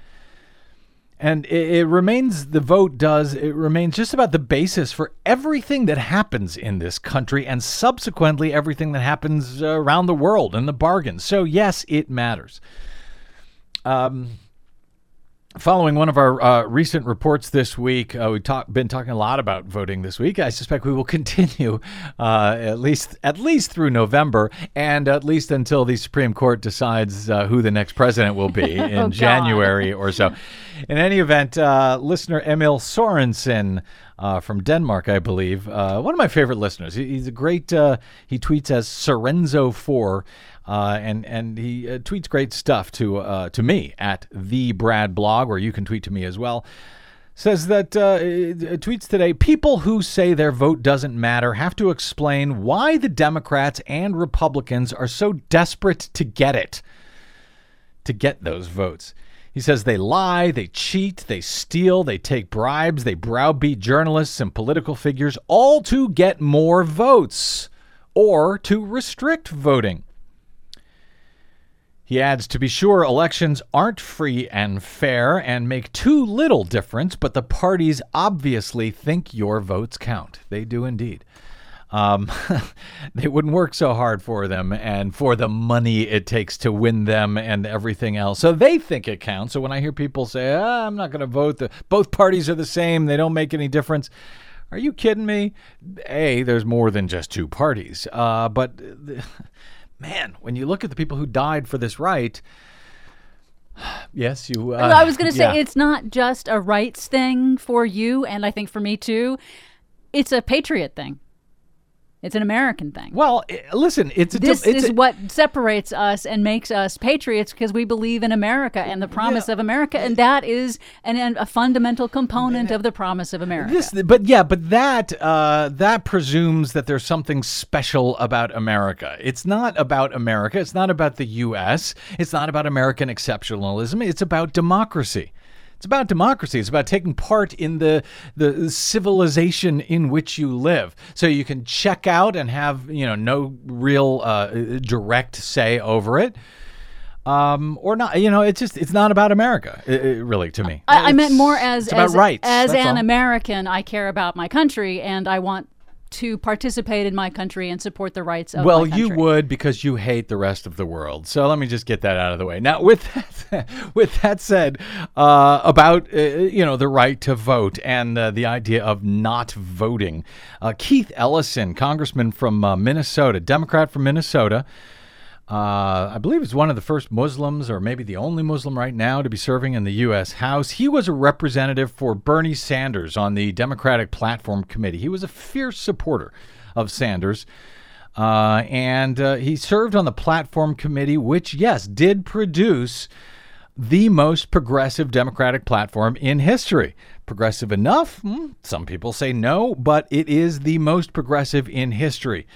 And it, it remains the vote does it remains just about the basis for everything that happens in this country and subsequently everything that happens around the world in the bargain. So yes, it matters. Um, following one of our uh, recent reports this week, uh, we've talk, been talking a lot about voting this week. I suspect we will continue uh, at least at least through November, and at least until the Supreme Court decides uh, who the next president will be in God. January or so. In any event, uh, listener Emil Sorensen uh, from Denmark, I believe. Uh, one of my favorite listeners. He, he's a great. Uh, he tweets as Sorenzo4. Uh, and and he uh, tweets great stuff to to me at the Brad blog, where you can tweet to me as well. Says that uh, tweets today. People who say their vote doesn't matter have to explain why the Democrats and Republicans are so desperate to get it, to get those votes. He says they lie, they cheat, they steal, they take bribes, they browbeat journalists and political figures, all to get more votes or to restrict voting. He adds to be sure, elections aren't free and fair and make too little difference, but the parties obviously think your votes count. They do indeed. Um, they wouldn't work so hard for them and for the money it takes to win them and everything else. So they think it counts. So when I hear people say, ah, I'm not going to vote, the, both parties are the same, they don't make any difference. Are you kidding me? A, there's more than just two parties. Uh, but. man, when you look at the people who died for this right, yes, you. Uh, I was going to say yeah. it's not just a rights thing for you, and I think for me too. It's a patriot thing. It's an American thing. Well, listen, it's a. this it's is a- what separates us and makes us patriots because we believe in America and the promise Yeah. of America, and that is an, an, a fundamental component of the promise of America. This, but yeah, but that uh, that presumes that there's something special about America. It's not about America. It's not about the U.S. It's not about American exceptionalism. It's about democracy. It's about democracy. It's about taking part in the the civilization in which you live, so you can check out and have you know no real uh, direct say over it. Um, or not, you know, it's just, it's not about America, i- i- really, to me. I, I meant more as as, rights. as an all. American. I care about my country, and I want to participate in my country and support the rights of Well, you would because you hate the rest of the world. So let me just get that out of the way. Now, with that, with that said, uh, about uh, you know the right to vote and uh, the idea of not voting, uh, Keith Ellison, congressman from uh, Minnesota, Democrat from Minnesota. Uh, I believe he's one of the first Muslims, or maybe the only Muslim right now, to be serving in the U.S. House. He was a representative for Bernie Sanders on the Democratic Platform Committee. He was a fierce supporter of Sanders. Uh, and uh, he served on the platform committee, which, yes, did produce the most progressive Democratic platform in history. Progressive enough? Hmm, some people say no, but it is the most progressive in history.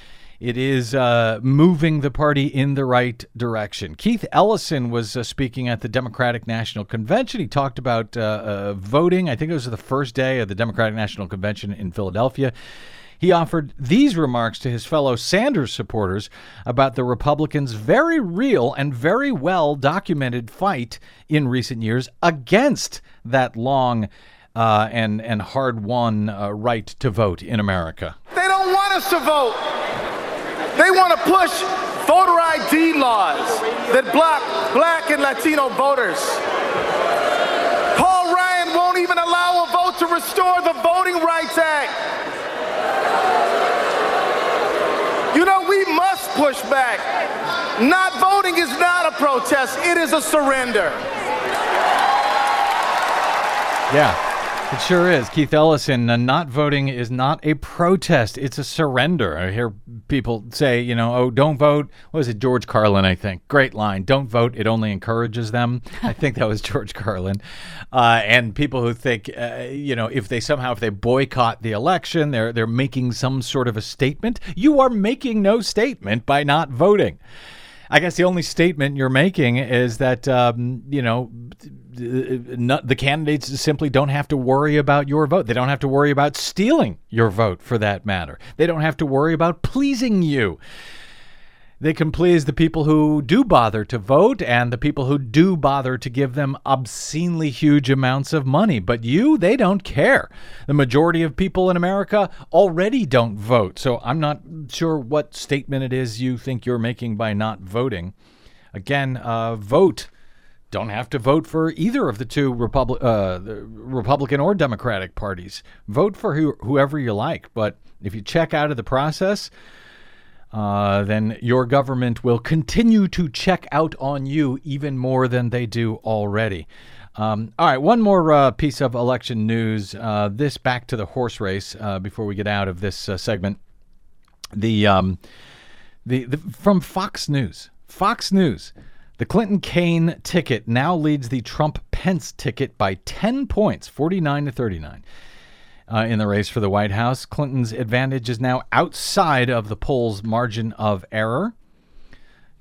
It is uh, moving the party in the right direction. Keith Ellison was uh, speaking at the Democratic National Convention. He talked about uh, uh, voting. I think it was the first day of the Democratic National Convention in Philadelphia. He offered these remarks to his fellow Sanders supporters about the Republicans' very real and very well documented fight in recent years against that long uh, and, and hard won uh, right to vote in America. They don't want us to vote. They want to push voter ID laws that block black and Latino voters. Paul Ryan won't even allow a vote to restore the Voting Rights Act. You know, we must push back. Not voting is not a protest, it is a surrender. Yeah, it sure is. Keith Ellison, uh, not voting is not a protest, it's a surrender. I hear people say, you know, oh, don't vote. What was it, George Carlin, I think? Great line. Don't vote, it only encourages them. I think that was George Carlin. Uh, and people who think, uh, you know, if they somehow, if they boycott the election, they're, they're making some sort of a statement. You are making no statement by not voting. I guess the only statement you're making is that um, you know not, the candidates simply don't have to worry about your vote. They don't have to worry about stealing your vote, for that matter. They don't have to worry about pleasing you. They can please the people who do bother to vote and the people who do bother to give them obscenely huge amounts of money. But you, they don't care. The majority of people in America already don't vote. So I'm not sure what statement it is you think you're making by not voting. Again, uh, vote. Don't have to vote for either of the two uh, Republican or Democratic parties. Vote for who, whoever you like. But if you check out of the process, uh, then your government will continue to check out on you even more than they do already. Um, all right, one more uh, piece of election news. Uh, this back to the horse race uh, before we get out of this uh, segment. The, um, the the from Fox News. Fox News. The Clinton Kaine ticket now leads the Trump Pence ticket by 10 points, 49 to 39. Uh, in the race for the White House, Clinton's advantage is now outside of the polls' margin of error.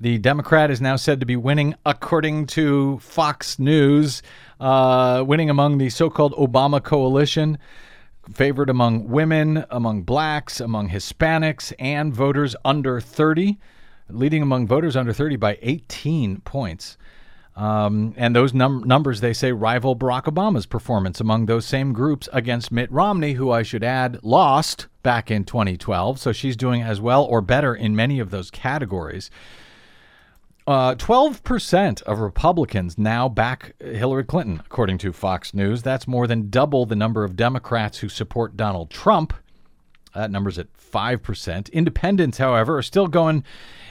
The Democrat is now said to be winning, according to Fox News, uh, winning among the so called Obama coalition, favored among women, among blacks, among Hispanics, and voters under 30, leading among voters under 30 by 18 points. Um, and those num- numbers, they say, rival Barack Obama's performance among those same groups against Mitt Romney, who I should add lost back in 2012. So she's doing as well or better in many of those categories. Uh, 12% of Republicans now back Hillary Clinton, according to Fox News. That's more than double the number of Democrats who support Donald Trump. That number's at 5%. Independents, however, are still going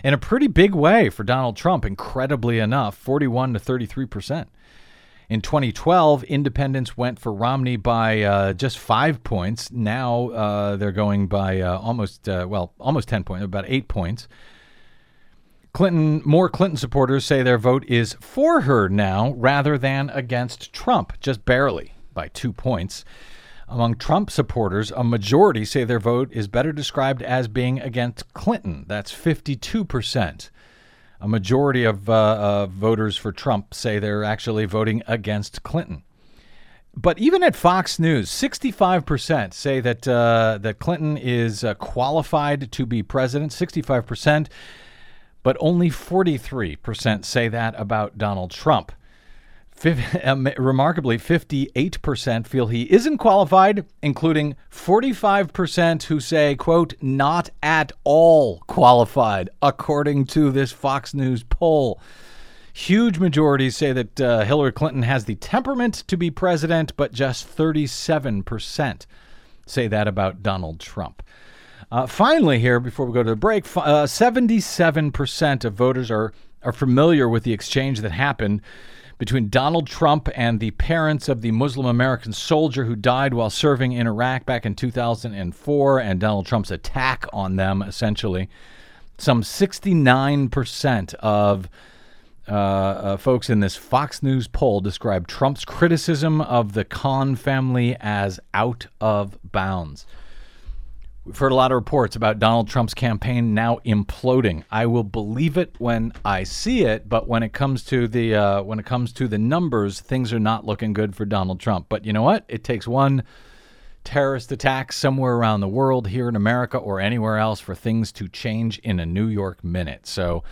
in a pretty big way for Donald Trump, incredibly enough 41 to 33%. In 2012, independents went for Romney by uh, just five points. Now uh, they're going by uh, almost, uh, well, almost 10 points, about eight points. Clinton, more Clinton supporters say their vote is for her now rather than against Trump, just barely by two points. Among Trump supporters, a majority say their vote is better described as being against Clinton. That's 52%. A majority of uh, uh, voters for Trump say they're actually voting against Clinton. But even at Fox News, 65% say that uh, that Clinton is uh, qualified to be president. 65% but only 43% say that about Donald Trump. Um, remarkably, 58% feel he isn't qualified, including 45% who say, quote, not at all qualified, according to this Fox News poll. Huge majorities say that uh, Hillary Clinton has the temperament to be president, but just 37% say that about Donald Trump. Uh, finally, here before we go to the break, uh, 77% of voters are are familiar with the exchange that happened between Donald Trump and the parents of the Muslim American soldier who died while serving in Iraq back in 2004, and Donald Trump's attack on them, essentially. Some 69% of uh, uh, folks in this Fox News poll describe Trump's criticism of the Khan family as out of bounds. We've heard a lot of reports about Donald Trump's campaign now imploding. I will believe it when I see it, but when it comes to the uh, when it comes to the numbers, things are not looking good for Donald Trump. But you know what? It takes one terrorist attack somewhere around the world, here in America or anywhere else, for things to change in a New York minute. So.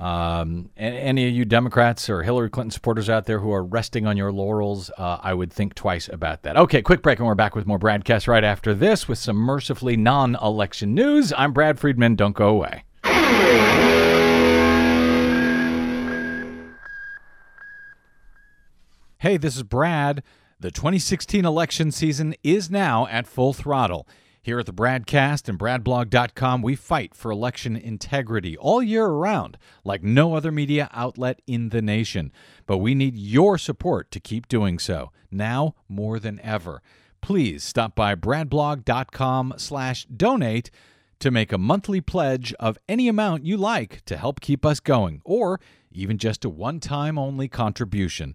Um, any of you Democrats or Hillary Clinton supporters out there who are resting on your laurels, uh, I would think twice about that. Okay, quick break, and we're back with more BradCast right after this with some mercifully non election news. I'm Brad Friedman. Don't go away. Hey, this is Brad. The 2016 election season is now at full throttle. Here at the Bradcast and BradBlog.com, we fight for election integrity all year around, like no other media outlet in the nation. But we need your support to keep doing so, now more than ever. Please stop by BradBlog.com slash donate to make a monthly pledge of any amount you like to help keep us going, or even just a one-time only contribution.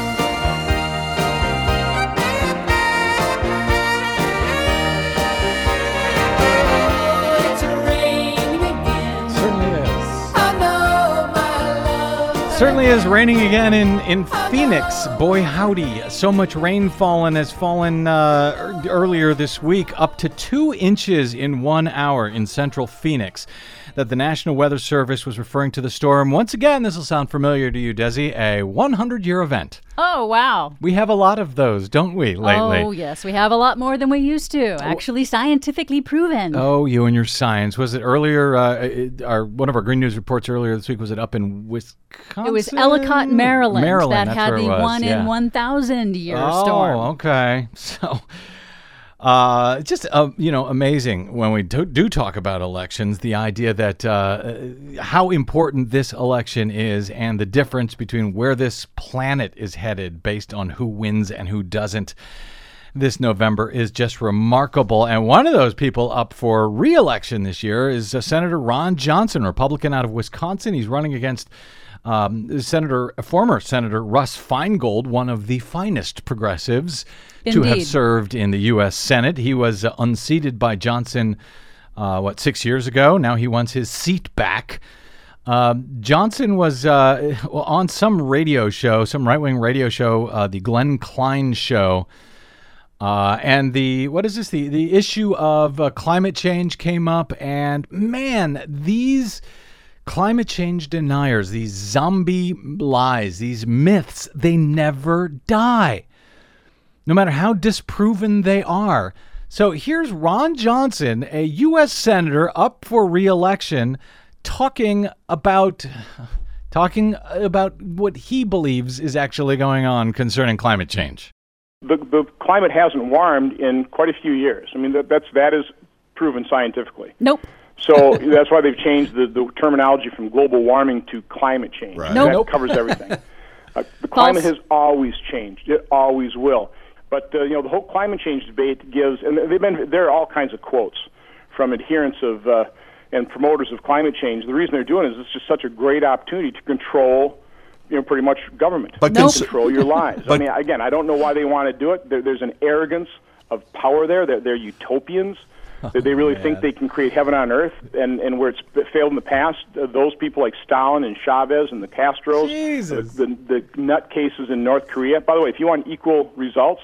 Certainly is raining again in, in Phoenix. Boy, howdy. So much rain fallen has fallen uh, er- earlier this week, up to two inches in one hour in central Phoenix. That the National Weather Service was referring to the storm. Once again, this will sound familiar to you, Desi, a 100 year event. Oh, wow. We have a lot of those, don't we, lately? Oh, yes. We have a lot more than we used to. Actually, scientifically proven. Oh, you and your science. Was it earlier? Uh, it- our one of our Green News reports earlier this week was it up in Wisconsin? It was Ellicott, Maryland, Maryland, that had the was, one yeah. in 1,000 year oh, storm. Oh, okay. So, uh, just uh, you know amazing when we do, do talk about elections. The idea that uh, how important this election is, and the difference between where this planet is headed based on who wins and who doesn't. This November is just remarkable. And one of those people up for re election this year is uh, Senator Ron Johnson, Republican out of Wisconsin. He's running against um, Senator, former Senator Russ Feingold, one of the finest progressives to have served in the U.S. Senate. He was uh, unseated by Johnson, uh, what, six years ago? Now he wants his seat back. Um, Johnson was uh, well, on some radio show, some right wing radio show, uh, the Glenn Klein show. Uh, and the what is this? The the issue of uh, climate change came up, and man, these climate change deniers, these zombie lies, these myths, they never die, no matter how disproven they are. So here's Ron Johnson, a U.S. senator up for re-election, talking about talking about what he believes is actually going on concerning climate change. the, the climate hasn't warmed in quite a few years. I mean, that, that's that is proven scientifically. Nope. So that's why they've changed the, the terminology from global warming to climate change. Right. Nope. That Nope. covers everything. uh, the climate False. has always changed. It always will. But uh, you know, the whole climate change debate gives, and they've been there are all kinds of quotes from adherents of uh, and promoters of climate change. The reason they're doing it is it's just such a great opportunity to control. You know, pretty much government But to cons- control your lives. I mean, again, I don't know why they want to do it. There, there's an arrogance of power there. They're, they're utopians. That they really think they can create heaven on earth, and, and where it's failed in the past, uh, those people like Stalin and Chavez and the Castros, Jesus. the, the, the nutcases in North Korea. By the way, if you want equal results,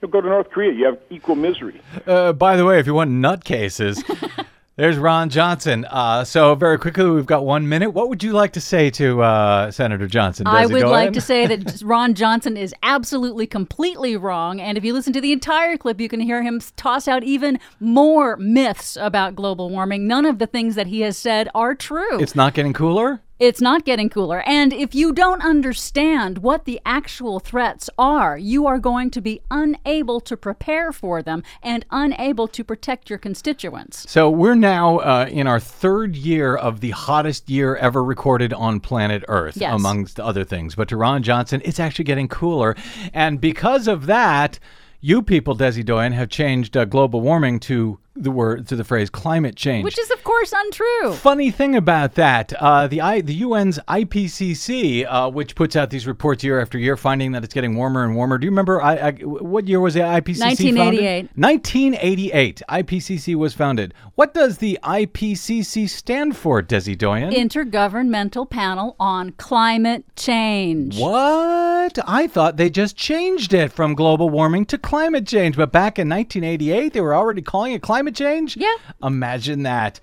you'll go to North Korea. You have equal misery. Uh, by the way, if you want nutcases, there's Ron Johnson. Uh, so very quickly, we've got one minute. What would you like to say to uh, Senator Johnson? I would like to say that Ron Johnson is absolutely completely wrong. And if you listen to the entire clip, you can hear him toss out even more myths about global warming. None of the things that he has said are true. it's not getting cooler. It's not getting cooler. And if you don't understand what the actual threats are, you are going to be unable to prepare for them and unable to protect your constituents. So we're now uh, in our third year of the hottest year ever recorded on planet Earth, Yes. amongst other things. But to Ron Johnson, it's actually getting cooler, and because of that, you people, Desi Doyen, have changed uh, global warming to the word to the phrase climate change. Which is, of course, untrue. Funny thing about that, uh, the I, the UN's IPCC, uh, which puts out these reports year after year, finding that it's getting warmer and warmer. Do you remember I, I, what year was the IPCC 1988. founded? 1988. IPCC was founded. What does the IPCC stand for, Desi Doyen? Intergovernmental Panel on Climate Change. what? I thought they just changed it from global warming to climate change, but back in 1988, they were already calling it climate change? Yeah. Imagine that.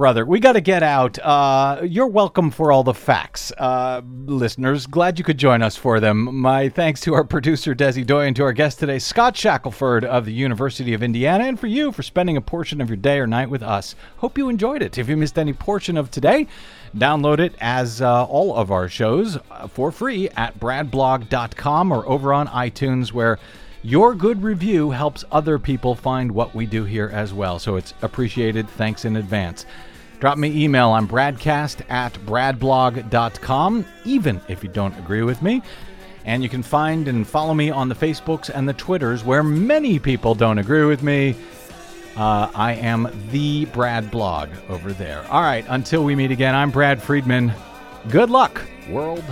Brother, we got to get out. Uh, you're welcome for all the facts. Uh, listeners, glad you could join us for them. My thanks to our producer, Desi Doyen, to our guest today, Scott Shackelford of the University of Indiana, and for you for spending a portion of your day or night with us. Hope you enjoyed it. If you missed any portion of today, download it as uh, all of our shows uh, for free at bradblog.com or over on iTunes, where your good review helps other people find what we do here as well. So it's appreciated. Thanks in advance. Drop me email. I'm bradcast at bradblog.com, even if you don't agree with me. And you can find and follow me on the Facebooks and the Twitters where many people don't agree with me. Uh, I am the Brad Blog over there. All right, until we meet again, I'm Brad Friedman. Good luck, world.